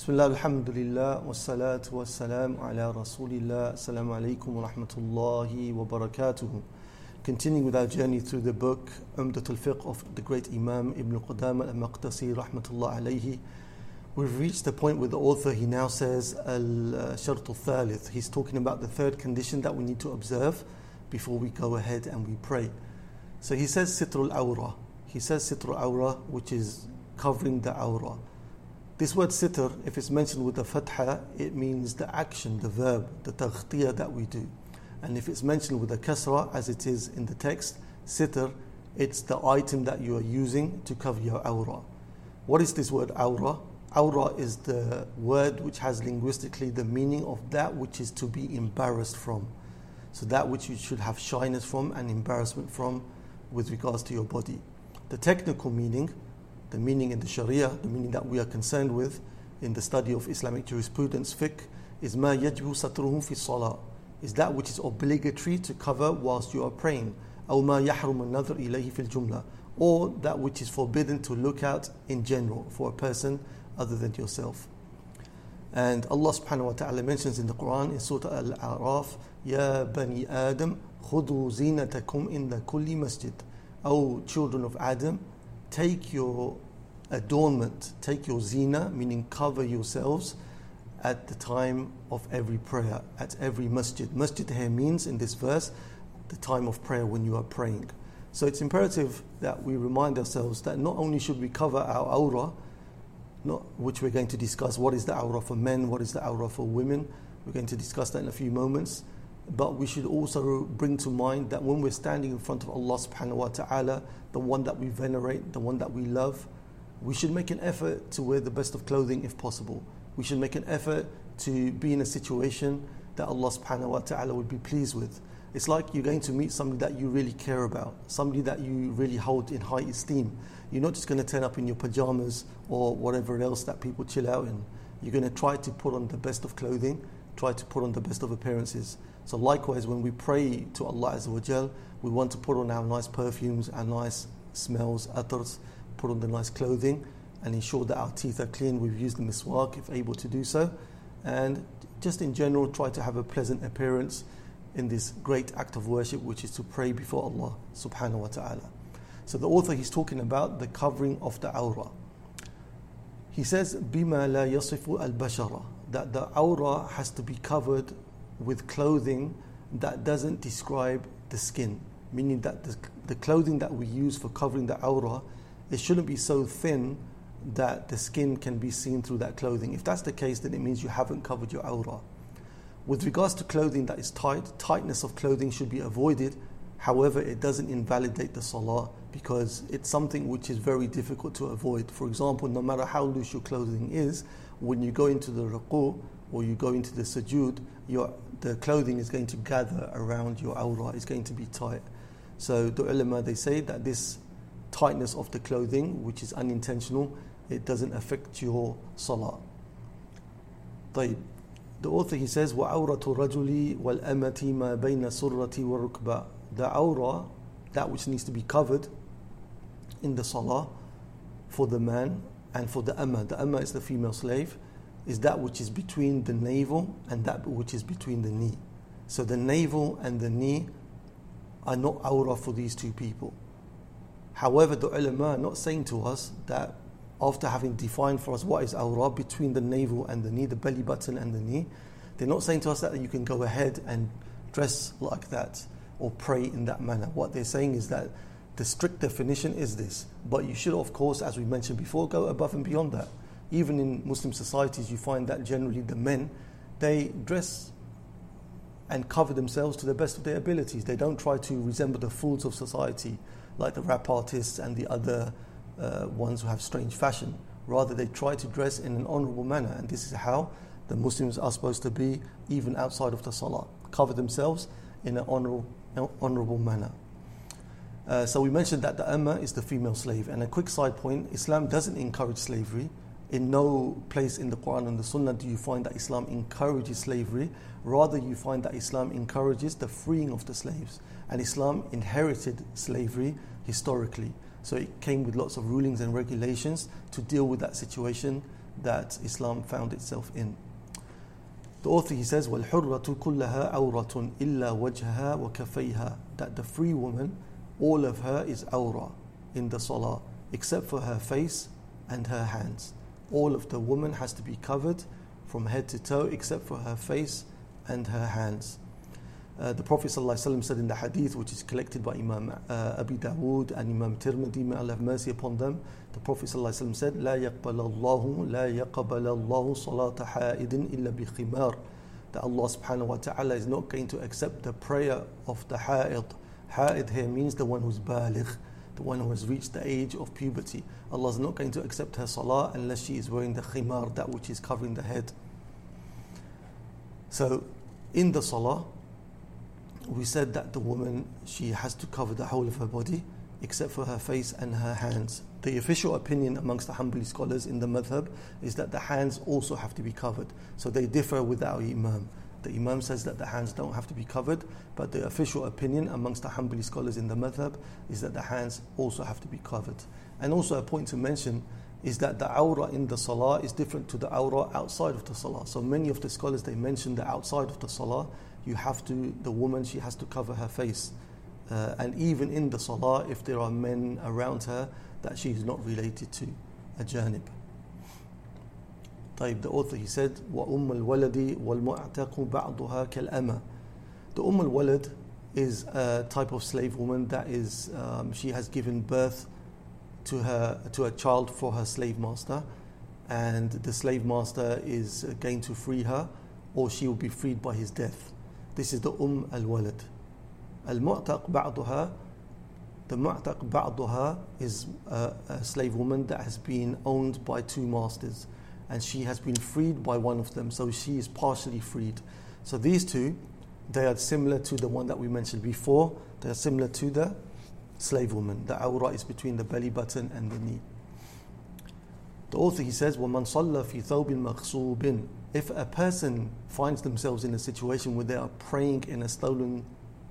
Bismillah, alhamdulillah, wa salatuhi wa salam ala rasulillah, assalamu alaikum wa rahmatullahi wa barakatuh. Continuing with our journey through the book Umdat al-Fiqh of the great Imam Ibn Qudamah al-Maqdisi rahmatullah alayhi. We've reached the point where the author, he now says al-shart al-thalith. He's talking about the third condition that we need to observe before we go ahead and we pray. So he says sitrul awra. He says sitrul awra, which is covering the awra. This word sitr, if it's mentioned with the fatha, it means the action, the verb, the taghtiyah that we do. And if it's mentioned with the kasra, as it is in the text, sitr, it's the item that you are using to cover your awra. What is this word awra? Awra is the word which has linguistically the meaning of that which is to be embarrassed from. So that which you should have shyness from and embarrassment from with regards to your body. The technical meaning the meaning in the Sharia, the meaning that we are concerned with in the study of Islamic jurisprudence, fiqh, is ma yajbu satruhu fi salah, is that which is obligatory to cover whilst you are praying, أو ما يحرم النظر إليه في الجملة, or that which is forbidden to look at in general for a person other than yourself. And Allah subhanahu wa ta'ala mentions in the Quran in Surah Al-A'raf, Ya bani Adam, خذوا زينتكم إن كل مسجد. O children of Adam, take your adornment, take your zina, meaning cover yourselves at the time of every prayer, at every masjid. Masjid here means in this verse the time of prayer when you are praying. So it's imperative that we remind ourselves that not only should we cover our aura, not, which we're going to discuss what is the aura for men, what is the aura for women, we're going to discuss that in a few moments. But we should also bring to mind that when we're standing in front of Allah subhanahu wa ta'ala, the one that we venerate, the one that we love, we should make an effort to wear the best of clothing if possible. We should make an effort to be in a situation that Allah subhanahu wa ta'ala would be pleased with. It's like you're going to meet somebody that you really care about, somebody that you really hold in high esteem. You're not just going to turn up in your pajamas or whatever else that people chill out in. You're going to try to put on the best of clothing, try to put on the best of appearances. So likewise, when we pray to Allah Azza wa Jal, we want to put on our nice perfumes, our nice smells, atars, put on the nice clothing, and ensure that our teeth are clean. We've used the miswak if able to do so, and just in general, try to have a pleasant appearance in this great act of worship, which is to pray before Allah Subhanahu wa Taala. So the author he's talking about the covering of the aura. He says, "Bima la yasifu al bashara," that the aura has to be covered with clothing that doesn't describe the skin, meaning that the, the clothing that we use for covering the aura, it shouldn't be so thin that the skin can be seen through that clothing. If that's the case, then it means you haven't covered your aura. With regards to clothing that is tight, tightness of clothing should be avoided. However, it doesn't invalidate the salah because it's something which is very difficult to avoid. For example, no matter how loose your clothing is, when you go into the ruku or you go into the sujood, your, the clothing is going to gather around your aura, it's going to be tight. So the ulama, they say that this tightness of the clothing, which is unintentional, it doesn't affect your salah. طيب. The author he says وعورة الرجل والأمة ما بين السرة والركبة The aura, that which needs to be covered in the salah for the man and for the amma. The amma is the female slave is that which is between the navel and that which is between the knee. So the navel and the knee are not aura for these two people. However, the ulama are not saying to us that after having defined for us what is aura between the navel and the knee, the belly button and the knee, they're not saying to us that you can go ahead and dress like that or pray in that manner. What they're saying is that the strict definition is this, but you should, of course, as we mentioned before, go above and beyond that even in Muslim societies, you find that generally the men they dress and cover themselves to the best of their abilities. They don't try to resemble the fools of society, like the rap artists and the other uh, ones who have strange fashion. Rather, they try to dress in an honorable manner, and this is how the Muslims are supposed to be, even outside of the salah. Cover themselves in an honorable, honorable manner. Uh, so we mentioned that the Amma is the female slave. And a quick side point Islam doesn't encourage slavery in no place in the Quran and the Sunnah do you find that Islam encourages slavery. Rather, you find that Islam encourages the freeing of the slaves. And Islam inherited slavery historically. So it came with lots of rulings and regulations to deal with that situation that Islam found itself in. The author he says, وَالْحُرَّةُ كُلَّهَا عَوْرَةٌ إِلَّا وَجْهَهَا وَكَفَيْهَا That the free woman, all of her is awra in the salah, except for her face and her hands. All of the woman has to be covered from head to toe, except for her face and her hands. Uh, the Prophet ﷺ said in the hadith, which is collected by Imam uh, Abi Dawood and Imam Tirmidhi, may Allah have mercy upon them, the Prophet ﷺ said, لا يقبل الله لا يقبل الله صلاة حائد إلا بخمار. That Allah subhanahu wa ta'ala is not going to accept the prayer of the ha'id. Ha'id here means the one who's baligh, the one who has reached the age of puberty. Allah is not going to accept her salah unless she is wearing the khimar, that which is covering the head. So, in the salah, we said that the woman she has to cover the whole of her body except for her face and her hands. The official opinion amongst the Hanbali scholars in the madhab is that the hands also have to be covered. So they differ with our Imam. The Imam says that the hands don't have to be covered, but the official opinion amongst the Hanbali scholars in the madhab is that the hands also have to be covered. And also a point to mention is that the aura in the salah is different to the aura outside of the salah. So many of the scholars they mention that outside of the salah you have to, the woman, she has to cover her face. Uh, and even in the salah, if there are men around her, that she is not related to a janib. طيب, the author he said, وَأُمَّ الْوَلَدِ وَالْمُعْتَقُ بَعْضُهَا كَالْأَمَةِ The Umm al-Walad is a type of slave woman that is, um, she has given birth to her to a child for her slave master, and the slave master is going to free her, or she will be freed by his death. This is the Umm al-Walad. Al-Mu'taq ba'duha, the Mu'taq ba'duha is a, a slave woman that has been owned by two masters and she has been freed by one of them, so she is partially freed. So these two, they are similar to the one that we mentioned before. They are similar to the slave woman. The awra is between the belly button and the knee. The author he says, وَمَنْ صَلَّى فِي ثَوْبٍ مَغْصُوبٍ if a person finds themselves in a situation where they are praying in a stolen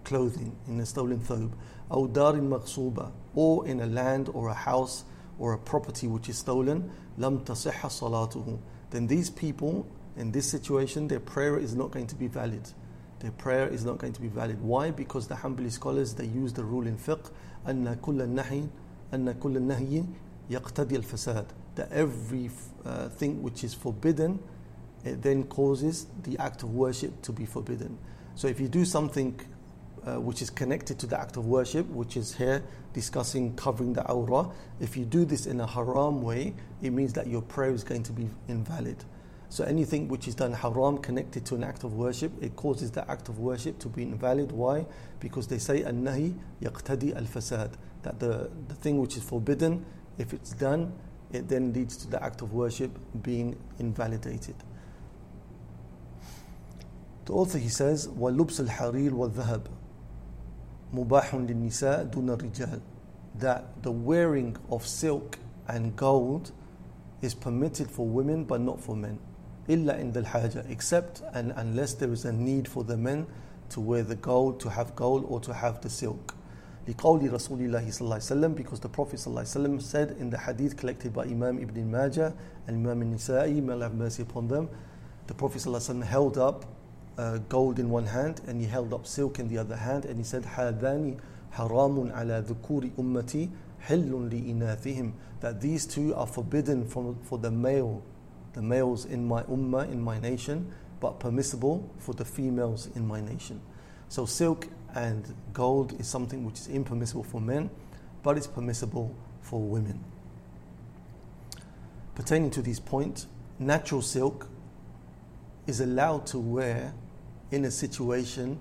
clothing, in a stolen thobe, أو دار مغصوبة, or in a land or a house or a property which is stolen, لم تصح صلاته. Then these people in this situation, their prayer is not going to be valid. Their prayer is not going to be valid. Why? Because the Hanbali scholars they use the rule in fiqh أن كل النهي أن كل النهي يقتضي الفساد. That every uh, thing which is forbidden it then causes the act of worship to be forbidden. So if you do something uh, which is connected to the act of worship, which is here discussing covering the aura, if you do this in a haram way, it means that your prayer is going to be invalid. So anything which is done haram connected to an act of worship, it causes the act of worship to be invalid. Why? Because they say an-nahi yaqtadi al-fasad. That the, the thing which is forbidden, if it's done, it then leads to the act of worship being invalidated. The author he says, وَلُبْسُ الْحَرِيرِ وَالذَّهَبِ مُبَاحٌ لِلنِّسَاءِ دُونَ الرِّجَالِ That the wearing of silk and gold is permitted for women but not for men. إلا عند الحاجة except and unless there is a need for the men to wear the gold, to have gold or to have the silk. لقول رسول الله صلى الله عليه وسلم because the Prophet صلى الله عليه وسلم said in the hadith collected by Imam Ibn Majah and Imam Al-Nisa'i, may Allah have mercy upon them, the Prophet صلى الله عليه وسلم held up uh, gold in one hand and he held up silk in the other hand and he said هذان حرام على ذكور أمتي حل لإناثهم that these two are forbidden for, for the male the males in my ummah in my nation but permissible for the females in my nation so silk and gold is something which is impermissible for men but it's permissible for women pertaining to these points natural silk is allowed to wear in a situation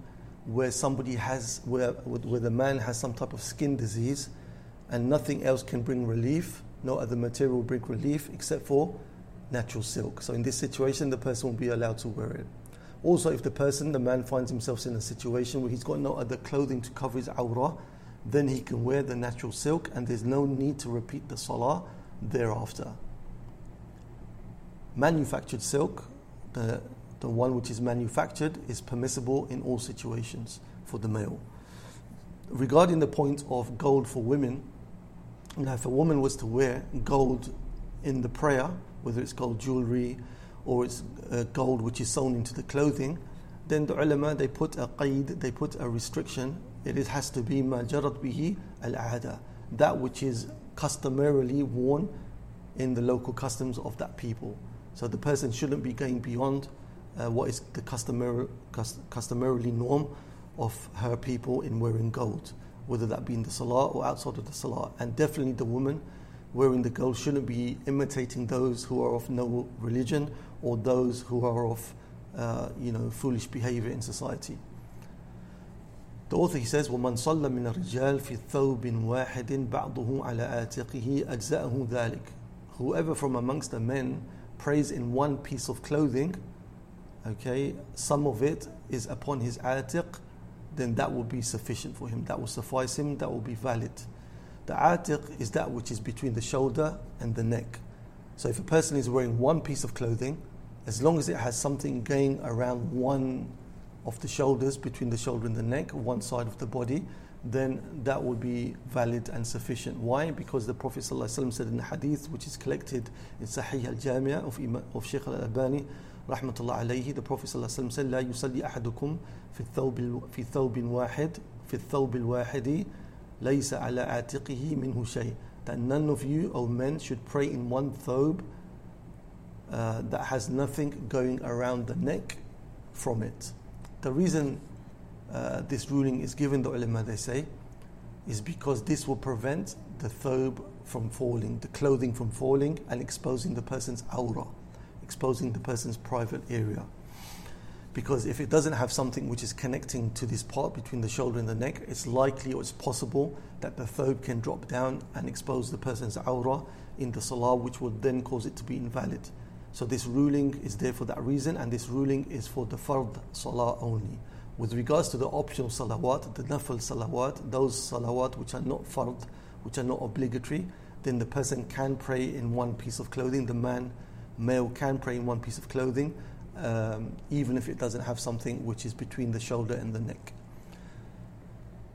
where somebody has, where, where the man has some type of skin disease and nothing else can bring relief, no other material will bring relief except for natural silk. So in this situation, the person will be allowed to wear it. Also, if the person, the man, finds himself in a situation where he's got no other clothing to cover his awrah, then he can wear the natural silk and there's no need to repeat the salah thereafter. Manufactured silk, the the one which is manufactured is permissible in all situations for the male. Regarding the point of gold for women, now if a woman was to wear gold in the prayer, whether it's gold jewelry or it's uh, gold which is sewn into the clothing, then the ulama they put a qaid, they put a restriction. It has to be ma jarat bihi al ada, that which is customarily worn in the local customs of that people. So the person shouldn't be going beyond uh, what is the customary, customarily norm of her people in wearing gold, whether that be in the salah or outside of the salah. And definitely the woman wearing the gold shouldn't be imitating those who are of no religion or those who are of uh, you know foolish behavior in society. The author he says ومن صلى من الرجال في ثوب واحد بعضه على آتقه أجزأه ذلك Whoever from amongst the men prays in one piece of clothing okay some of it is upon his atiq then that will be sufficient for him that will suffice him that will be valid the atiq is that which is between the shoulder and the neck so if a person is wearing one piece of clothing as long as it has something going around one of the shoulders, between the shoulder and the neck, one side of the body, then that would be valid and sufficient. Why? Because the Prophet ﷺ said in the hadith, which is collected in Sahih al Jamia of, of Shaykh al Albani, rahmatullah alayhi, the Prophet ﷺ said, لا يصلي أحدكم في الثوب في ثوب واحد في الثوب الواحد ليس على عاتقه منه شيء. That none of you, O men, should pray in one thobe uh, that has nothing going around the neck from it. The reason uh, this ruling is given, the ulama they say, is because this will prevent the thobe from falling, the clothing from falling, and exposing the person's aura, exposing the person's private area. Because if it doesn't have something which is connecting to this part between the shoulder and the neck, it's likely or it's possible that the thobe can drop down and expose the person's aura in the salah, which will then cause it to be invalid. So this ruling is there for that reason, and this ruling is for the fard salah only. With regards to the optional salawat, the nafil salawat, those salawat which are not fard, which are not obligatory, then the person can pray in one piece of clothing. The man, male, can pray in one piece of clothing, um, even if it doesn't have something which is between the shoulder and the neck.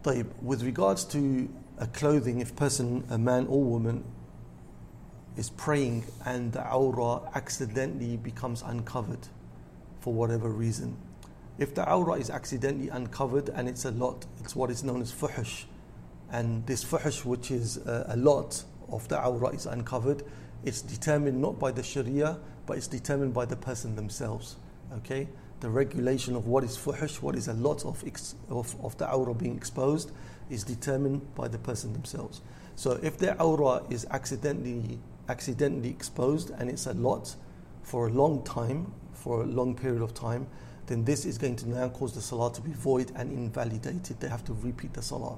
طيب, with regards to a clothing, if person, a man or woman, is praying and the aura accidentally becomes uncovered for whatever reason. If the aura is accidentally uncovered and it's a lot, it's what is known as fuhush. And this fuhush, which is a, a lot of the aura, is uncovered. it's determined not by the Sharia, but it's determined by the person themselves. Okay? The regulation of what is fuhush, what is a lot of, ex, of, of the aura being exposed, is determined by the person themselves. So if their aura is accidentally accidentally exposed and it's a lot for a long time, for a long period of time, then this is going to now cause the salah to be void and invalidated. They have to repeat the salah.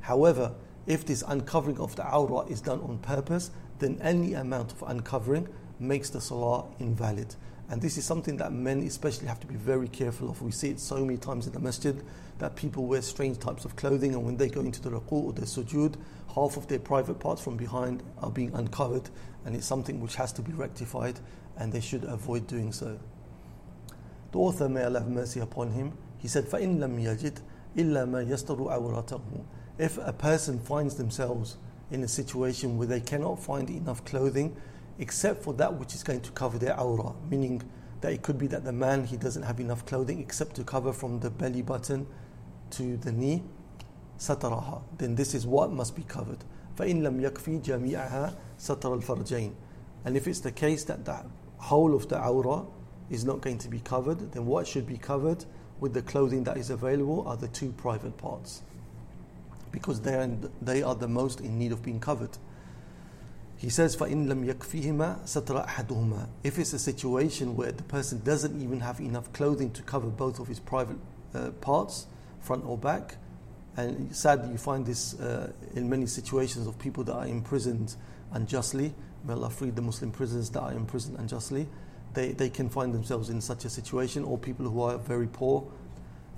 However, if this uncovering of the aura is done on purpose, then any amount of uncovering makes the salah invalid. And this is something that men especially have to be very careful of. We see it so many times in the masjid that people wear strange types of clothing, and when they go into the ruku or the sujood, half of their private parts from behind are being uncovered, and it's something which has to be rectified, and they should avoid doing so. The author, may Allah have mercy upon him, he said, فَإِن لَمْ يَجِدْ إِلَّا مَا يَسْتَرُ عَوْرَتَهُ If a person finds themselves in a situation where they cannot find enough clothing except for that which is going to cover their aura, meaning that it could be that the man he doesn't have enough clothing except to cover from the belly button to the knee sataraha then this is what must be covered فإن لم يكفي جميعها ستر الفرجين and if it's the case that the whole of the aura is not going to be covered then what should be covered with the clothing that is available are the two private parts because they are, they are the most in need of being covered he says فإن لم يكفيهما ستر أحدهما if it's a situation where the person doesn't even have enough clothing to cover both of his private uh, parts front or back. And sadly, you find this uh, in many situations of people that are imprisoned unjustly. May Allah free the Muslim prisoners that are imprisoned unjustly. They, they can find themselves in such a situation, or people who are very poor.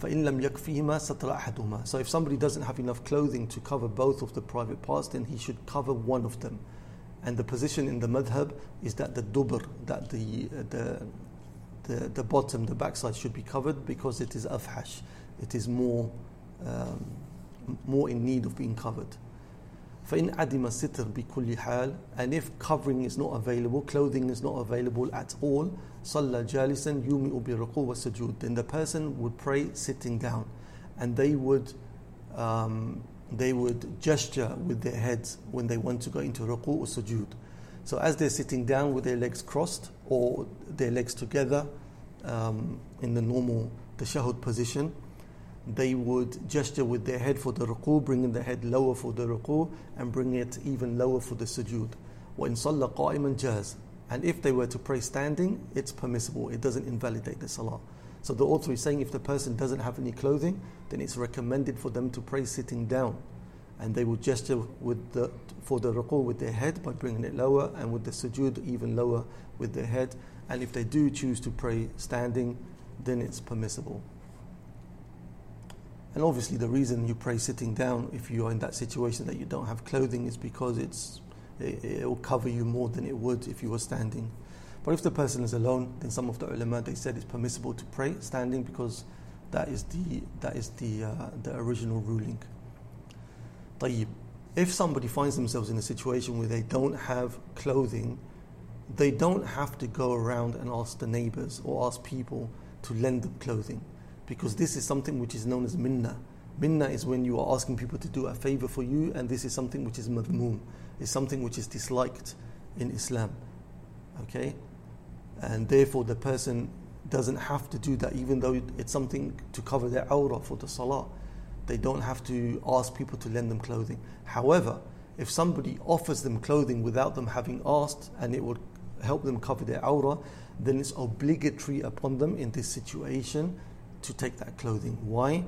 فإن لم يكفيهما ستر أحدهما. So if somebody doesn't have enough clothing to cover both of the private parts, then he should cover one of them. And the position in the madhab is that the dubr, that the, the, the, the bottom, the backside should be covered because it is afhash it is more, um, more in need of being covered. فإن عدم الستر بكل حال and if covering is not available clothing is not available at all صلى جالسا يومئ بالركوع والسجود then the person would pray sitting down and they would um, they would gesture with their heads when they want to go into ruku or sujood so as they're sitting down with their legs crossed or their legs together um, in the normal tashahud position they would gesture with their head for the ruku, bringing the head lower for the ruku and bringing it even lower for the sujood. وَإِن صَلَّ قَائِمًا جَازٍ And if they were to pray standing, it's permissible. It doesn't invalidate the salah. So the author is saying if the person doesn't have any clothing, then it's recommended for them to pray sitting down. And they would gesture with the, for the ruku with their head by bringing it lower, and with the sujood even lower with their head. And if they do choose to pray standing, then it's permissible. And obviously, the reason you pray sitting down if you are in that situation that you don't have clothing is because it's, it, it will cover you more than it would if you were standing. But if the person is alone, then some of the ulama they said it's permissible to pray standing because that is the that is the uh, the original ruling. طيب. If somebody finds themselves in a situation where they don't have clothing, they don't have to go around and ask the neighbors or ask people to lend them clothing because this is something which is known as minna. Minna is when you are asking people to do a favor for you, and this is something which is madmoom. It's something which is disliked in Islam. Okay? And therefore, the person doesn't have to do that, even though it's something to cover their aura for the salah. They don't have to ask people to lend them clothing. However, if somebody offers them clothing without them having asked and it would help them cover their aura, then it's obligatory upon them in this situation to take that clothing. Why?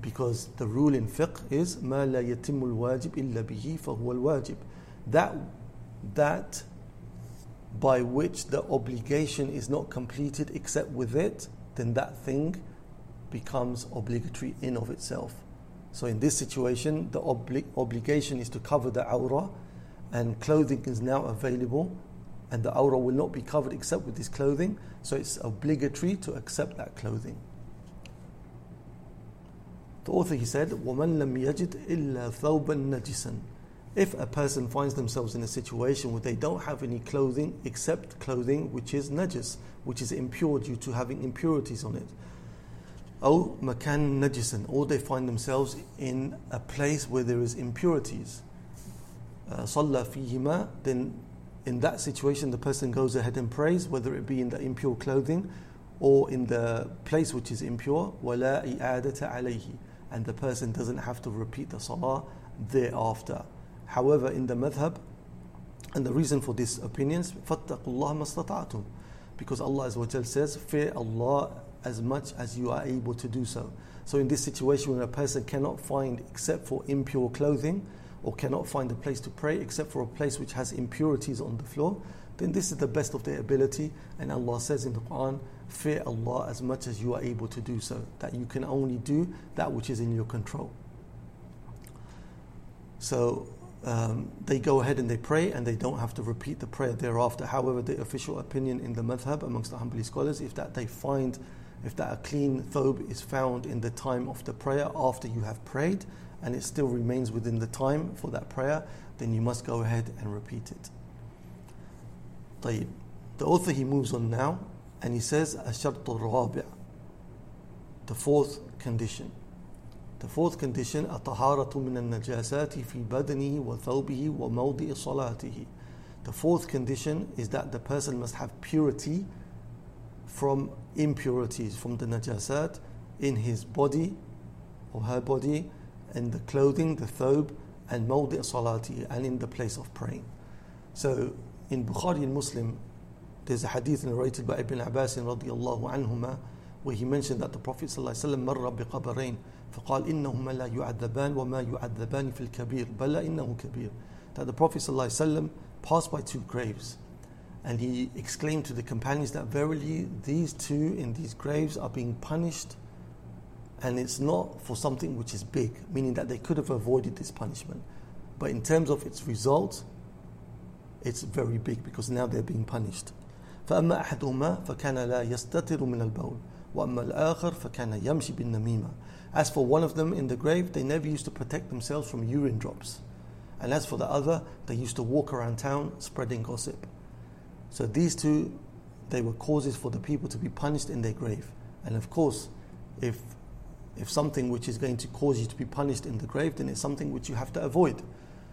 Because the rule in fiqh is ما لا يتم الواجب إلا به فهو الواجب. That that by which the obligation is not completed except with it, then that thing becomes obligatory in of itself. So in this situation, the obli- obligation is to cover the aura, and clothing is now available, and the aura will not be covered except with this clothing. So it's obligatory to accept that clothing. The author he said, وَمَنْ لَمْ يَجِدْ إِلَّا ثَوْبًا نَجِسًا If a person finds themselves in a situation where they don't have any clothing except clothing which is najis, which is impure due to having impurities on it, أو مكان نجسا, or they find themselves in a place where there is impurities, صلى فيهما, then in that situation the person goes ahead and prays, whether it be in the impure clothing or in the place which is impure, ولا إعادة عليه and the person doesn't have to repeat the salah thereafter. However, in the madhab, and the reason for these opinions, فَاتَّقُوا اللَّهَ مَسْتَطَعْتُمْ Because Allah says, fear Allah as much as you are able to do so. So in this situation when a person cannot find except for impure clothing, or cannot find a place to pray except for a place which has impurities on the floor, then this is the best of their ability. And Allah says in the Quran, fear Allah as much as you are able to do so, that you can only do that which is in your control. So um, they go ahead and they pray and they don't have to repeat the prayer thereafter. However, the official opinion in the madhab amongst the Hanbali scholars is that they find if that a clean thobe is found in the time of the prayer after you have prayed and it still remains within the time for that prayer, then you must go ahead and repeat it. طيب. The author he moves on now and he says الشرط الرابع the fourth condition the fourth condition الطهارة من النجاسات في بدنه وثوبه وموضع صلاته the fourth condition is that the person must have purity from impurities from the najasat in his body or her body and the clothing the thobe and mawdi' salati and in the place of praying so in Bukhari and Muslim there's a hadith narrated by Ibn Abbas radiallahu anhuma where he mentioned that the Prophet ﷺ مر بقبرين فقال إنهما لا يعذبان وما يعذبان في الكبير بل إنه كبير that the Prophet ﷺ passed by two graves and he exclaimed to the companions that verily these two in these graves are being punished and it's not for something which is big meaning that they could have avoided this punishment but in terms of its result it's very big because now they're being punished فأما أحدهما فكان لا يستتر من البول وأما الآخر فكان يمشي بالنميمة As for one of them in the grave, they never used to protect themselves from urine drops. And as for the other, they used to walk around town spreading gossip. So these two, they were causes for the people to be punished in their grave. And of course, if if something which is going to cause you to be punished in the grave, then it's something which you have to avoid.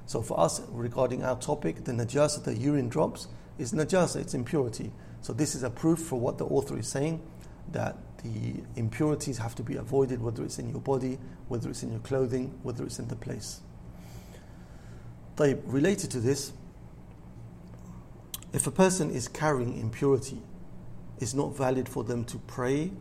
So for us, regarding our topic, the najasa, the urine drops, is najasa, it's impurity. So this is a proof for what the author is saying, that the impurities have to be avoided, whether it's in your body, whether it's in your clothing, whether it's in the place. طيب, related to this, if a person is carrying impurity, it's not valid for them to pray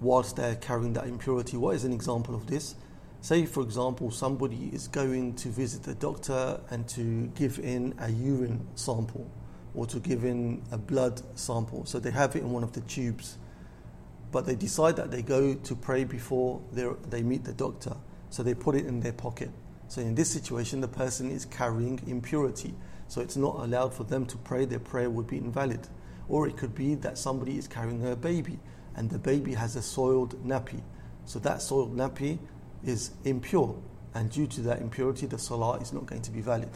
whilst they're carrying that impurity. What is an example of this? Say, for example, somebody is going to visit a doctor and to give in a urine sample or to give in a blood sample. So they have it in one of the tubes. But they decide that they go to pray before they meet the doctor. So they put it in their pocket. So in this situation, the person is carrying impurity. So it's not allowed for them to pray, their prayer would be invalid. Or it could be that somebody is carrying a baby and the baby has a soiled nappy. So that soiled nappy is impure, and due to that impurity, the salah is not going to be valid.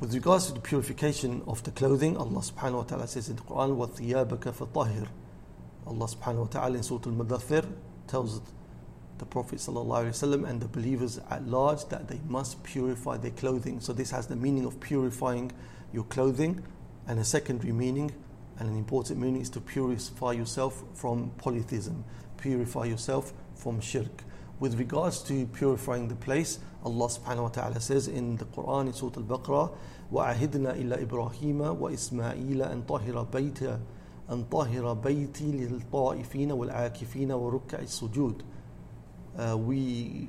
With regards to the purification of the clothing, Allah subhanahu wa ta'ala says in the Quran, وَثِيَابَكَ فَطَهِرْ Allah subhanahu wa ta'ala in Surah Al-Mudathir tells the Prophet ﷺ and the believers at large that they must purify their clothing. So this has the meaning of purifying your clothing and a secondary meaning and an important meaning is to purify yourself from polytheism, purify yourself from shirk. With regards to purifying the place, Allah subhanahu wa ta'ala says in the Quran in Surah Al-Baqarah, وَعَهِدْنَا إِلَى إِبْرَاهِيمَ وَإِسْمَاعِيلَ أَن طَهِرَ بَيْتَ أن طهر بيتي للطائفين والعاكفين وركع السجود. Uh, we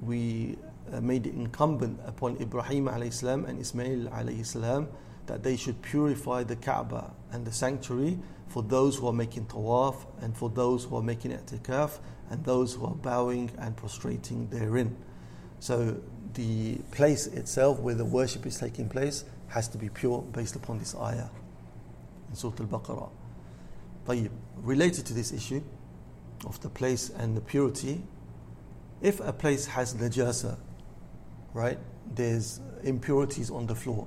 we uh, made it incumbent upon Ibrahim alayhi salam and Ismail alayhi salam that they should purify the Kaaba and the sanctuary for those who are making tawaf and for those who are making i'tikaf and those who are bowing and prostrating therein. So the place itself where the worship is taking place has to be pure based upon this ayah in Surah Al-Baqarah. طيب, related to this issue of the place and the purity, if a place has najasa, right, there's impurities on the floor,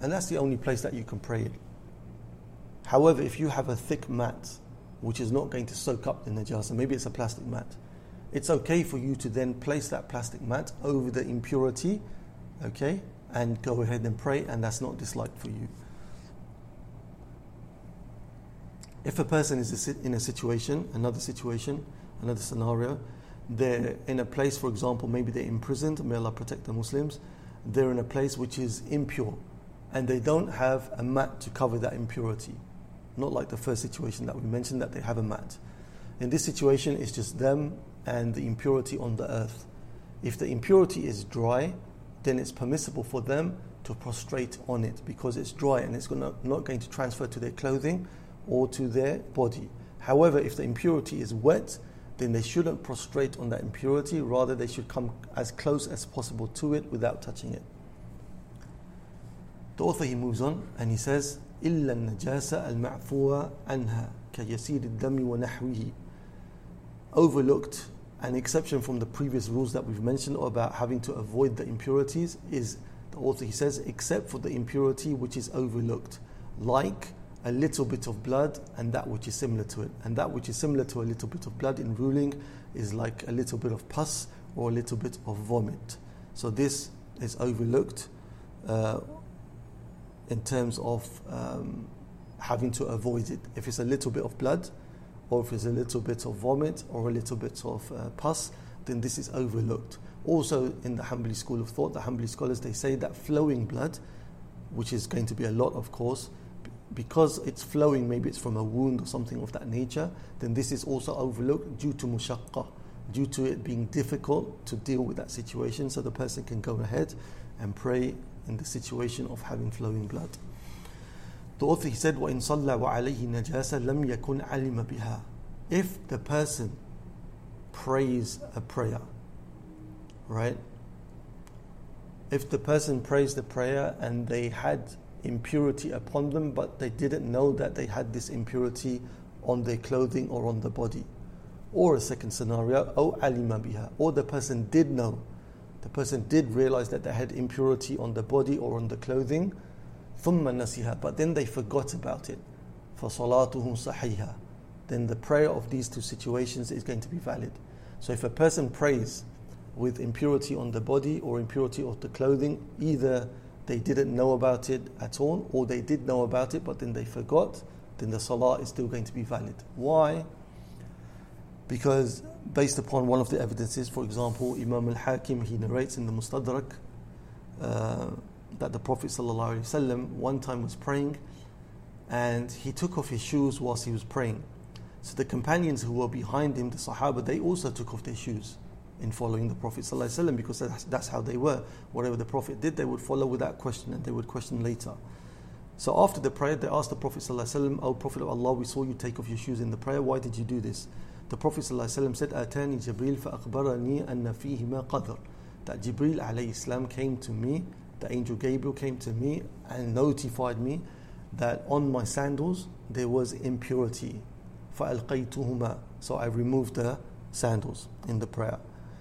and that's the only place that you can pray in. However, if you have a thick mat, which is not going to soak up the najasa, maybe it's a plastic mat, it's okay for you to then place that plastic mat over the impurity, okay, and go ahead and pray, and that's not disliked for you. If a person is in a situation, another situation, another scenario, they're in a place, for example, maybe they're imprisoned, may Allah protect the Muslims, they're in a place which is impure and they don't have a mat to cover that impurity. Not like the first situation that we mentioned that they have a mat. In this situation, it's just them and the impurity on the earth. If the impurity is dry, then it's permissible for them to prostrate on it because it's dry and it's not going to transfer to their clothing or to their body. However, if the impurity is wet, then they shouldn't prostrate on that impurity, rather, they should come as close as possible to it without touching it. The author he moves on and he says, إلا النجاسة المعفوة عنها كيسير الدم ونحوه overlooked an exception from the previous rules that we've mentioned about having to avoid the impurities is the author he says except for the impurity which is overlooked like a little bit of blood and that which is similar to it and that which is similar to a little bit of blood in ruling is like a little bit of pus or a little bit of vomit so this is overlooked uh, in terms of um, having to avoid it. If it's a little bit of blood, or if it's a little bit of vomit, or a little bit of uh, pus, then this is overlooked. Also, in the Hanbali school of thought, the Hanbali scholars they say that flowing blood, which is going to be a lot, of course, because it's flowing, maybe it's from a wound or something of that nature, then this is also overlooked due to mushaqqa, due to it being difficult to deal with that situation. So the person can go ahead and pray in the situation of having flowing blood. The author he said, وَإِن صَلَّى وَعَلَيْهِ نَجَاسَ لَمْ يَكُنْ عَلِمَ بِهَا If the person prays a prayer, right? If the person prays the prayer and they had impurity upon them, but they didn't know that they had this impurity on their clothing or on the body. Or a second scenario, أو علم بها, or the person did know the person did realize that they had impurity on the body or on the clothing, ثم نسيها, but then they forgot about it. فصلاته صحيحة. Then the prayer of these two situations is going to be valid. So if a person prays with impurity on the body or impurity of the clothing, either they didn't know about it at all or they did know about it but then they forgot, then the salah is still going to be valid. Why? Because based upon one of the evidences, for example, Imam al-Hakim, he narrates in the Mustadrak uh, that the Prophet ﷺ one time was praying and he took off his shoes whilst he was praying. So the companions who were behind him, the Sahaba, they also took off their shoes in following the Prophet ﷺ because that's, that's how they were. Whatever the Prophet did, they would follow without question and they would question later. So after the prayer, they asked the Prophet ﷺ, O Prophet of Allah, we saw you take off your shoes in the prayer. Why did you do this? The Prophet ﷺ said, "Atani Jibril فأخبرني أن فيه ما قدر." That Jibril salam came to me, the angel Gabriel came to me and notified me that on my sandals there was impurity. فألقيتهما. So I removed the sandals in the prayer.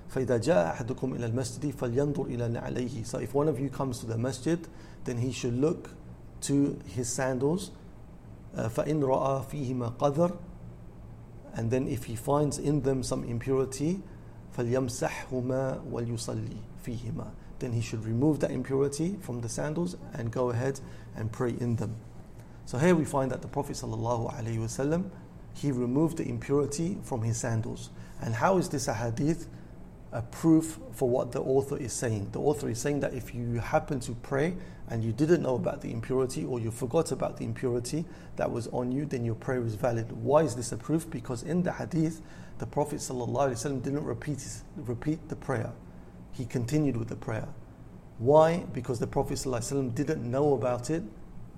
فإذا جاء أحدكم إلى المسجد فلينظر إلى نعليه. So if one of you comes to the masjid, then he should look to his sandals. فإن رأى فيهما قذر and then if he finds in them some impurity فَلْيَمْسَحْهُمَا وَلْيُصَلِّي فِيهِمَا Then he should remove that impurity from the sandals and go ahead and pray in them. So here we find that the Prophet ﷺ, he removed the impurity from his sandals. And how is this a hadith? A proof for what the author is saying. The author is saying that if you happen to pray and you didn't know about the impurity or you forgot about the impurity that was on you, then your prayer is valid. Why is this a proof? Because in the hadith, the Prophet ﷺ didn't repeat, repeat the prayer. He continued with the prayer. Why? Because the Prophet ﷺ didn't know about it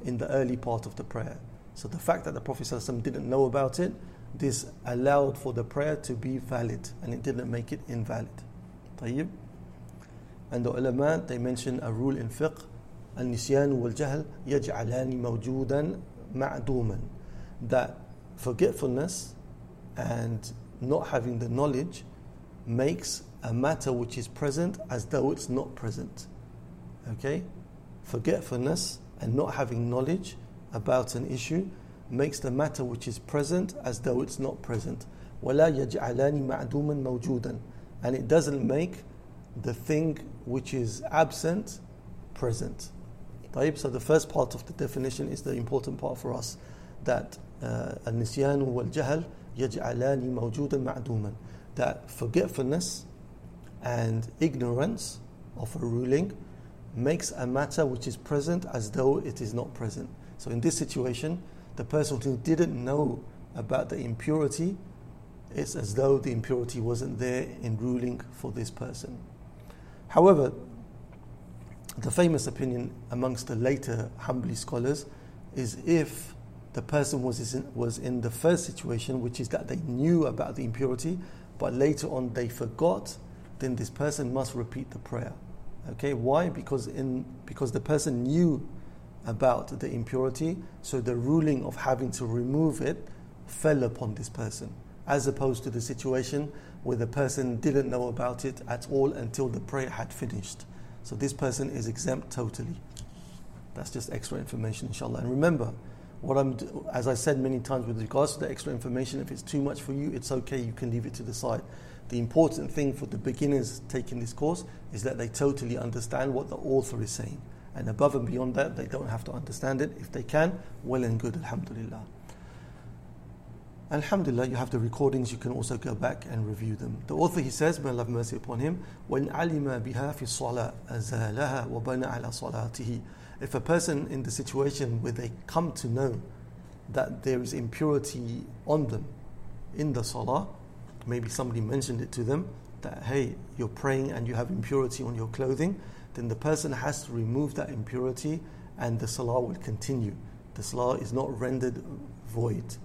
in the early part of the prayer. So the fact that the Prophet ﷺ didn't know about it, this allowed for the prayer to be valid and it didn't make it invalid. طيب? And the ulama, they mention a rule in fiqh النسيان والجهل يجعلان موجودا معدوما that forgetfulness and not having the knowledge makes a matter which is present as though it's not present okay forgetfulness and not having knowledge about an issue makes the matter which is present as though it's not present ولا يجعلان معدوما موجودا and it doesn't make the thing which is absent present طيب, so the first part of the definition is the important part for us that النسيان والجهل يجعلان موجودا معدوما that forgetfulness and ignorance of a ruling makes a matter which is present as though it is not present. So in this situation, the person who didn't know about the impurity, it's as though the impurity wasn't there in ruling for this person. However, the famous opinion amongst the later Hanbali scholars is if the person was in, was in the first situation, which is that they knew about the impurity, but later on they forgot, then this person must repeat the prayer. Okay, why? Because in because the person knew about the impurity, so the ruling of having to remove it fell upon this person, as opposed to the situation where the person didn't know about it at all until the prayer had finished. So this person is exempt totally. That's just extra information, inshallah. And remember, what I'm, as I said many times with regards to the extra information, if it's too much for you, it's okay, you can leave it to the side. The important thing for the beginners taking this course is that they totally understand what the author is saying. And above and beyond that, they don't have to understand it. If they can, well and good, alhamdulillah. Alhamdulillah, you have the recordings, you can also go back and review them. The author, he says, may Allah have mercy upon him, وَإِنْ عَلِمَ بِهَا فِي الصَّلَاةِ أَزَالَهَا وَبَنَى عَلَى صَلَاتِهِ If a person in the situation where they come to know that there is impurity on them in the salah, maybe somebody mentioned it to them, that hey, you're praying and you have impurity on your clothing, then the person has to remove that impurity and the salah will continue. The salah is not rendered void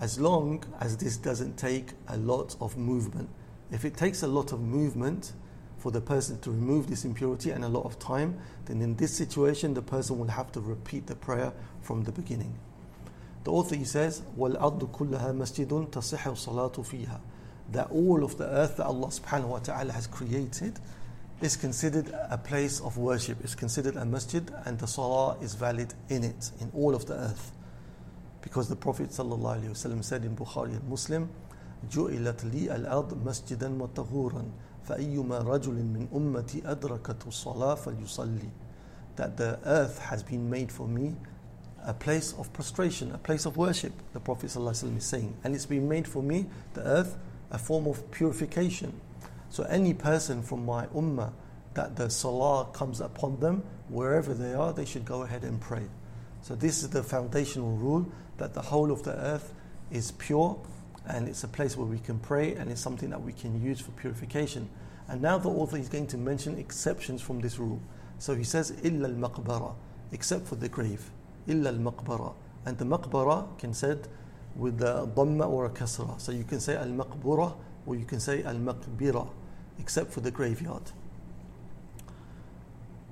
as long as this doesn't take a lot of movement. If it takes a lot of movement for the person to remove this impurity and a lot of time, then in this situation the person will have to repeat the prayer from the beginning. The author he says, وَالْأَرْضُ كُلَّهَا مَسْجِدٌ تَصِحُ الصَّلَاةُ فِيهَا That all of the earth that Allah subhanahu wa ta'ala has created is considered a place of worship, it's considered a masjid, and the salah is valid in it, in all of the earth. Because the Prophet ﷺ said in Bukhari and Muslim, جُعِلَتْ لِي الْأَرْض مَسْجِدًا وَطَهُورًا فَأَيُّمَا رَجُلٍ مِّنْ أُمَّتِي أَدْرَكَتُ الصَّلَاةَ فَلْيُصَلِّ That the earth has been made for me a place of prostration, a place of worship, the Prophet ﷺ is saying. And it's been made for me, the earth, a form of purification. So any person from my ummah that the salah comes upon them, wherever they are, they should go ahead and pray. So this is the foundational rule that the whole of the earth is pure and it's a place where we can pray and it's something that we can use for purification. And now the author is going to mention exceptions from this rule. So he says, إِلَّا الْمَقْبَرَةِ except for the grave. إِلَّا الْمَقْبَرَةِ And the maqbara can said with the dhamma or a kasra. So you can say al-maqbura or you can say al-maqbira except for the graveyard.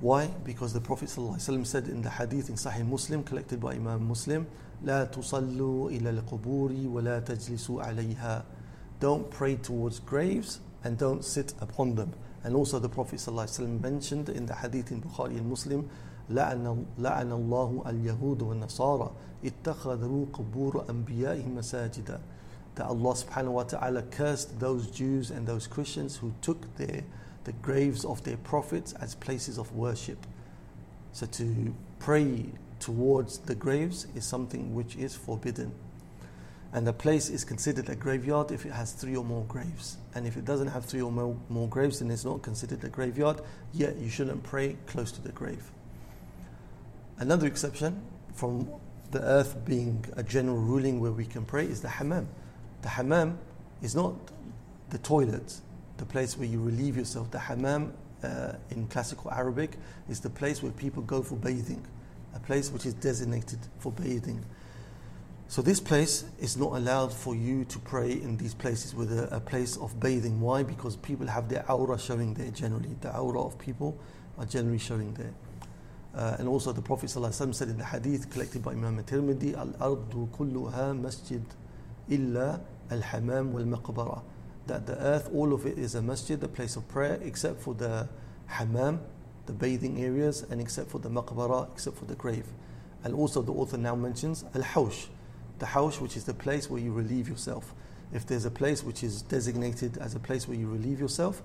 Why? Because the Prophet ﷺ said in the hadith in Sahih Muslim, collected by Imam Muslim, لا تصلوا إلى القبور ولا تجلسوا عليها. Don't pray towards graves and don't sit upon them. And also the Prophet ﷺ mentioned in the hadith in Bukhari and Muslim, لعن, لعن الله اليهود والنصارى اتخذوا قبور أنبيائهم مساجدا. That Allah subhanahu wa ta'ala cursed those Jews and those Christians who took their the graves of their prophets as places of worship. So to pray towards the graves is something which is forbidden. And the place is considered a graveyard if it has three or more graves. And if it doesn't have three or more, more graves, then it's not considered a graveyard, yet you shouldn't pray close to the grave. Another exception from the earth being a general ruling where we can pray is the hammam. The hammam is not the toilet, the place where you relieve yourself. The hammam uh, in classical Arabic is the place where people go for bathing, a place which is designated for bathing. So this place is not allowed for you to pray in these places with a, a place of bathing. Why? Because people have their awrah showing there generally. The awrah of people are generally showing there. Uh, and also the Prophet ﷺ said in the hadith collected by Imam Tirmidhi, Al-ardu kulluha masjid illa al-hamam wal-maqbara that the earth, all of it is a masjid, a place of prayer, except for the hammam, the bathing areas, and except for the maqbara, except for the grave. And also the author now mentions al-hawsh, the hawsh which is the place where you relieve yourself. If there's a place which is designated as a place where you relieve yourself,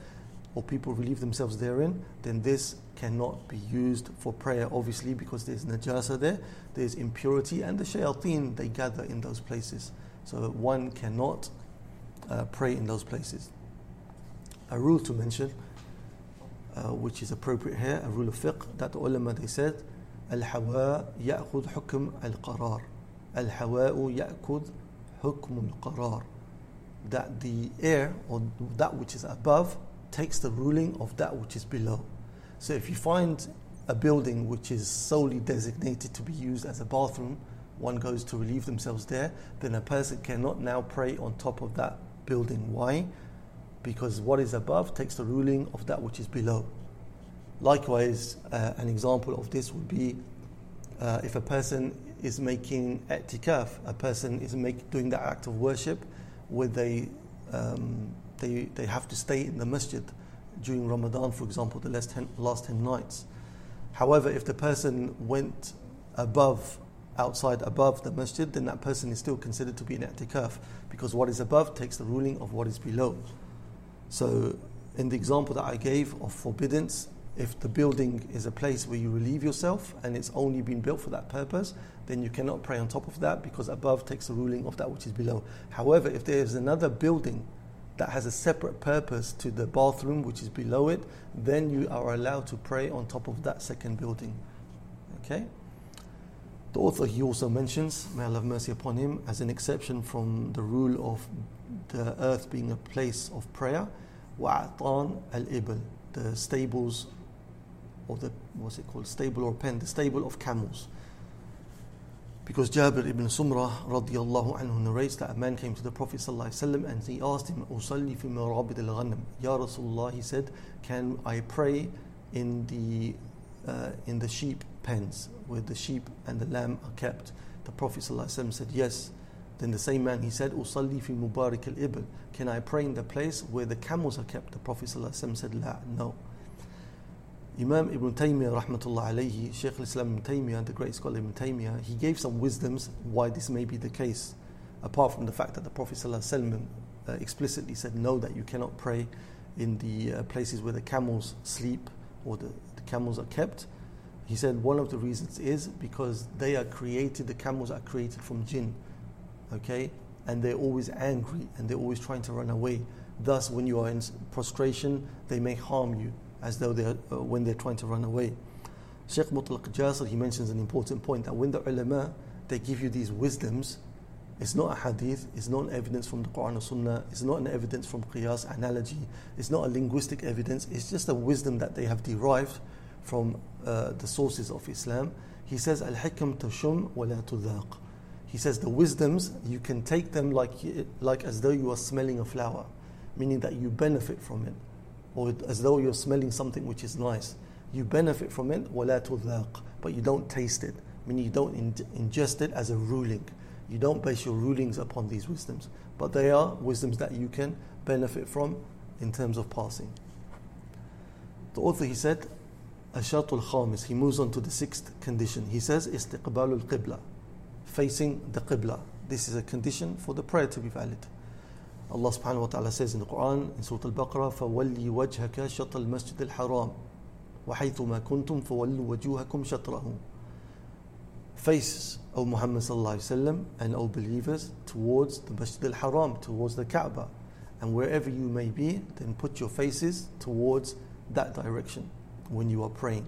or people relieve themselves therein, then this cannot be used for prayer, obviously, because there's najasa there, there's impurity, and the shayateen, they gather in those places. So one cannot uh, pray in those places. A rule to mention, uh, which is appropriate here, a rule of fiqh, that the ulama they said, الهواء يأخذ حكم القرار الهواء يأخذ حكم القرار that the air or that which is above takes the ruling of that which is below. So if you find a building which is solely designated to be used as a bathroom, one goes to relieve themselves there, then a person cannot now pray on top of that building. Why? Because what is above takes the ruling of that which is below. Likewise, uh, an example of this would be uh, if a person is making i'tikaf, a person is make, doing the act of worship where they, um, they, they have to stay in the masjid during Ramadan, for example, the last 10, last 10 nights. However, if the person went above outside above the masjid, then that person is still considered to be an i'tikaf because what is above takes the ruling of what is below. So, in the example that I gave of forbiddance, if the building is a place where you relieve yourself and it's only been built for that purpose, then you cannot pray on top of that because above takes the ruling of that which is below. However, if there is another building that has a separate purpose to the bathroom which is below it, then you are allowed to pray on top of that second building. Okay? The author he also mentions, may Allah have mercy upon him, as an exception from the rule of the earth being a place of prayer, wa'atan al-ibl, the stables, or the, what's it called, stable or pen, the stable of camels. Because Jabir ibn Sumrah radiallahu anhu narrates that a man came to the Prophet ﷺ and he asked him, Usalli fi marabid al-ghanam. Ya Rasulullah, he said, can I pray in the, uh, in the sheep pens where the sheep and the lamb are kept. The Prophet ﷺ said, Yes. Then the same man he said, Usalli fi mubarak al ibn. Can I pray in the place where the camels are kept? The Prophet ﷺ said, La, no. Imam Ibn Taymiyyah, rahmatullah alayhi, Shaykh al-Islam Ibn Taymiyyah, the great scholar Ibn Taymiyyah, he gave some wisdoms why this may be the case. Apart from the fact that the Prophet ﷺ, uh, explicitly said no, that you cannot pray in the uh, places where the camels sleep or the, the camels are kept. He said one of the reasons is because they are created, the camels are created from jinn, okay? And they're always angry and they're always trying to run away. Thus, when you are in prostration, they may harm you as though they're, uh, when they're trying to run away. Sheikh Mutlaq Jasir, he mentions an important point that when the ulama, they give you these wisdoms, it's not a hadith, it's not an evidence from the Quran or Sunnah, it's not an evidence from Qiyas, analogy, it's not a linguistic evidence, it's just a wisdom that they have derived from uh, the sources of Islam. He says, Al Hikam tashum wa la tudhaq. He says, the wisdoms, you can take them like, like as though you are smelling a flower, meaning that you benefit from it, or as though you're smelling something which is nice. You benefit from it, la but you don't taste it, meaning you don't ingest it as a ruling. You don't base your rulings upon these wisdoms, but they are wisdoms that you can benefit from in terms of passing. The author, he said, Ashatul Khamis, he moves on to the sixth condition. He says, Istiqbalul Qibla, facing the Qibla. This is a condition for the prayer to be valid. Allah subhanahu wa ta'ala says in the Quran, in Surah Al-Baqarah, فَوَلِّي وَجْهَكَ شَطَ الْمَسْجِدِ الْحَرَامِ وَحَيْثُ مَا كُنْتُمْ فَوَلُّوا وَجُوهَكُمْ شَطْرَهُ Face, O Muhammad sallallahu alaihi wasallam, and O believers, towards the Masjid al-Haram, towards the Kaaba. And wherever you may be, then put your faces towards that direction when you are praying.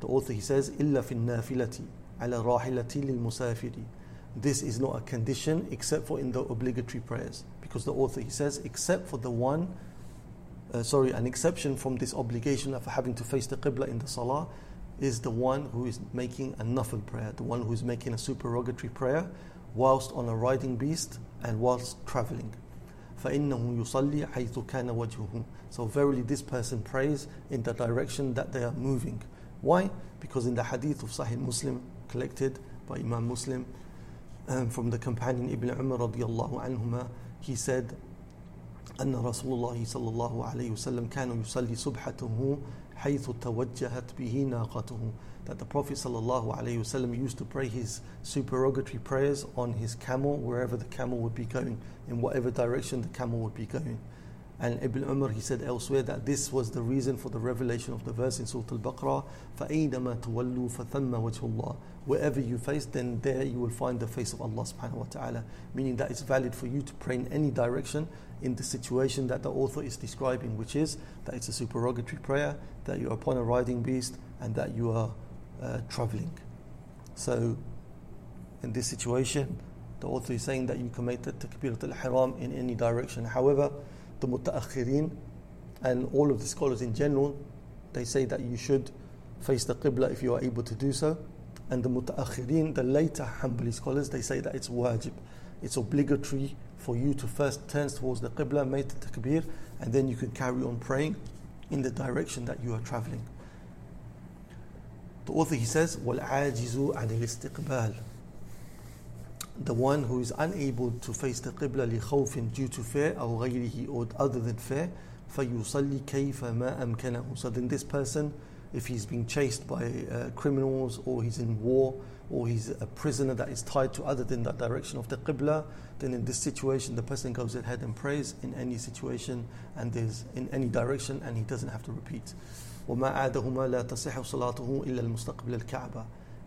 The author he says, إِلَّا فِي النَّافِلَةِ عَلَى رَاحِلَةِ لِلْمُسَافِرِ This is not a condition except for in the obligatory prayers. Because the author he says, except for the one, uh, sorry, an exception from this obligation of having to face the Qibla in the Salah is the one who is making a nafil prayer, the one who is making a supererogatory prayer whilst on a riding beast and whilst traveling. فإنه يصلي حيث كان وجهه. So verily this person prays in the direction that they are moving. Why? Because in the hadith of Sahih Muslim collected by Imam Muslim um, from the companion Ibn Umar radiallahu anhuma, he said, أن رسول الله صلى الله عليه وسلم كان يصلي سبحته حيث توجهت به ناقته that the Prophet ﷺ used to pray his supererogatory prayers on his camel wherever the camel would be going, in whatever direction the camel would be going. And Ibn Umar, he said elsewhere that this was the reason for the revelation of the verse in Surah Al-Baqarah, فَأَيْنَمَا تُوَلُّوا فَثَمَّ وَجْهُ اللَّهِ Wherever you face, then there you will find the face of Allah subhanahu wa ta'ala. Meaning that it's valid for you to pray in any direction in the situation that the author is describing, which is that it's a supererogatory prayer, that you're upon a riding beast, and that you are uh, traveling. So, in this situation, the author is saying that you committed takbirat al-ihram in any direction. However, the mutaakhirin and all of the scholars in general, they say that you should face the qibla if you are able to do so. And the mutaakhirin, the later Hanbali scholars, they say that it's wajib. It's obligatory for you to first turn towards the qibla, make the takbir, and then you can carry on praying in the direction that you are traveling. The author he says, وَالْعَاجِزُ عَنِ الْإِسْتِقْبَالِ The one who is unable to face the qibla لِخَوْفٍ due to fear أو غيره or other than fear فَيُصَلِّ كَيْفَ مَا أَمْكَنَهُ So then this person, if he's being chased by uh, criminals or he's in war or he's a prisoner that is tied to other than that direction of the qibla, then in this situation the person goes ahead and prays in any situation and there's in any direction and he doesn't have to repeat. وما عادهما لا تصح صلاته إلا المستقبل الكعبة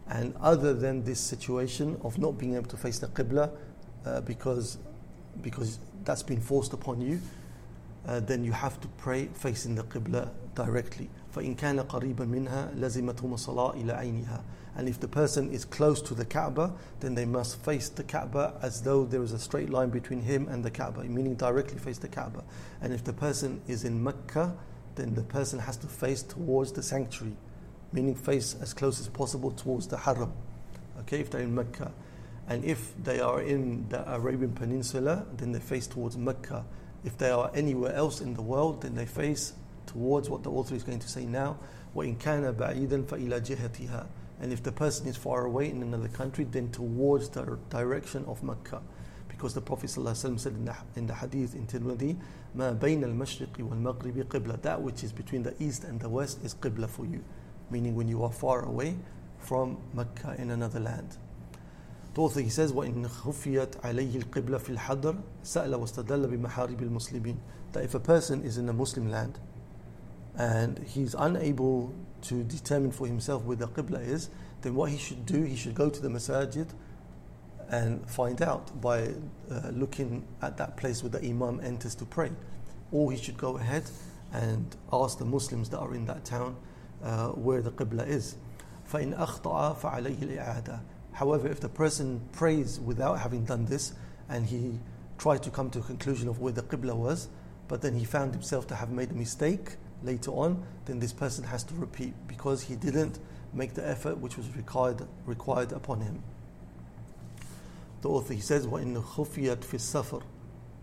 and other than this situation of not being able to face the qibla uh, because because that's been forced upon you uh, then you have to pray facing the qibla directly فإن كان قريبا منها لزمتهم الصلاة إلى عينها and if the person is close to the Kaaba then they must face the Kaaba as though there is a straight line between him and the Kaaba meaning directly face the Kaaba and if the person is in Mecca then the person has to face towards the sanctuary, meaning face as close as possible towards the Haram. Okay, if they're in Mecca. And if they are in the Arabian Peninsula, then they face towards Mecca. If they are anywhere else in the world, then they face towards what the author is going to say now. وَإِن كَانَ بَعِيدًا فَإِلَى جِهَتِهَا And if the person is far away in another country, then towards the direction of Mecca because the Prophet ﷺ said in the, in the hadith in Tirmidhi, ما بين المشرق والمغرب قبلة. That which is between the east and the west is qibla for you. Meaning when you are far away from Mecca in another land. The author he says, وإن خفيت عليه القبلة في الحضر سأل واستدل بمحارب المسلمين. That if a person is in a Muslim land and he's unable to determine for himself where the qibla is, then what he should do, he should go to the masajid and find out by uh, looking at that place where the Imam enters to pray. Or he should go ahead and ask the Muslims that are in that town uh, where the Qibla is. فَإِنْ أَخْطَأَ فَعَلَيْهِ الْإِعَادَةِ However, if the person prays without having done this and he tried to come to a conclusion of where the Qibla was, but then he found himself to have made a mistake later on, then this person has to repeat because he didn't make the effort which was required, required upon him the author he says وَإِنْ خُفِيَتْ فِي السَّفَرِ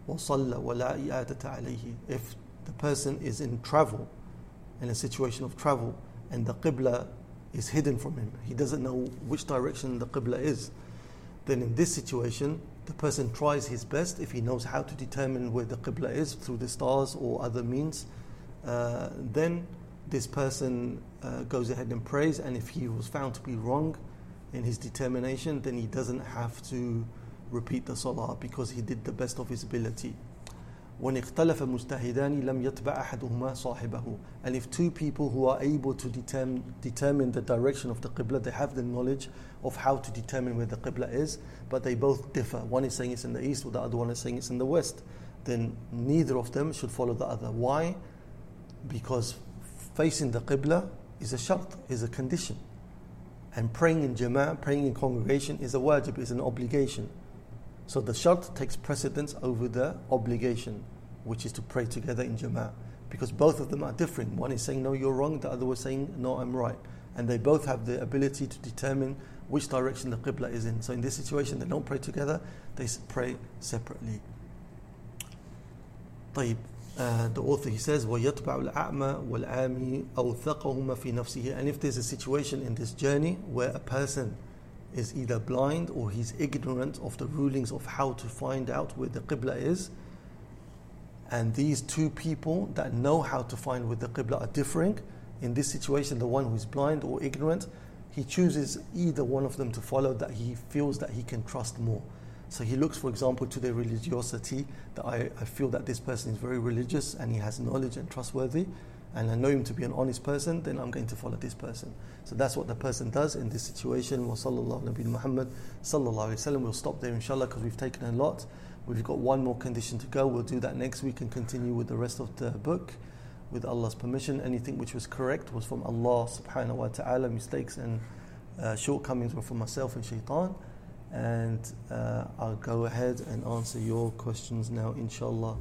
وَصَلَّ وَلَا إِعَادَةَ عَلَيْهِ If the person is in travel, in a situation of travel, and the Qibla is hidden from him, he doesn't know which direction the Qibla is, then in this situation, the person tries his best if he knows how to determine where the Qibla is through the stars or other means, uh, then this person uh, goes ahead and prays, and if he was found to be wrong, in his determination, then he doesn't have to repeat the salah because he did the best of his ability وَإِنْ اخْتَلَفَ مُجْتَهِدَانِ لَمْ يَتْبَعْ أَحَدُهُمَا صَاحِبَهُ And if two people who are able to determine, determine the direction of the qibla, they have the knowledge of how to determine where the qibla is, but they both differ. One is saying it's in the east, or the other one is saying it's in the west. Then neither of them should follow the other. Why? Because facing the qibla is a shart, is a condition. And praying in jama'ah, praying in congregation is a wajib, is an obligation. So the shart takes precedence over the obligation, which is to pray together in jama'ah. Because both of them are different. One is saying, no, you're wrong. The other was saying, no, I'm right. And they both have the ability to determine which direction the qibla is in. So in this situation, they don't pray together, they pray separately. طيب uh, the author he says وَيَتْبَعُ الْأَعْمَى وَالْعَامِي أَوْثَقَهُمَا فِي نَفْسِهِ and if there's a situation in this journey where a person is either blind or he's ignorant of the rulings of how to find out where the qibla is. And these two people that know how to find where the qibla are differing in this situation the one who is blind or ignorant he chooses either one of them to follow that he feels that he can trust more. So he looks, for example, to their religiosity, that I, I feel that this person is very religious and he has knowledge and trustworthy, and I know him to be an honest person, then I'm going to follow this person. So that's what the person does in this situation. Wa sallallahu Nabi Muhammad sallallahu alayhi wa We'll stop there inshallah because we've taken a lot. We've got one more condition to go. We'll do that next week and continue with the rest of the book with Allah's permission. Anything which was correct was from Allah subhanahu wa ta'ala. Mistakes and uh, shortcomings were from myself and shaitan and uh, I'll go ahead and answer your questions now, inshallah.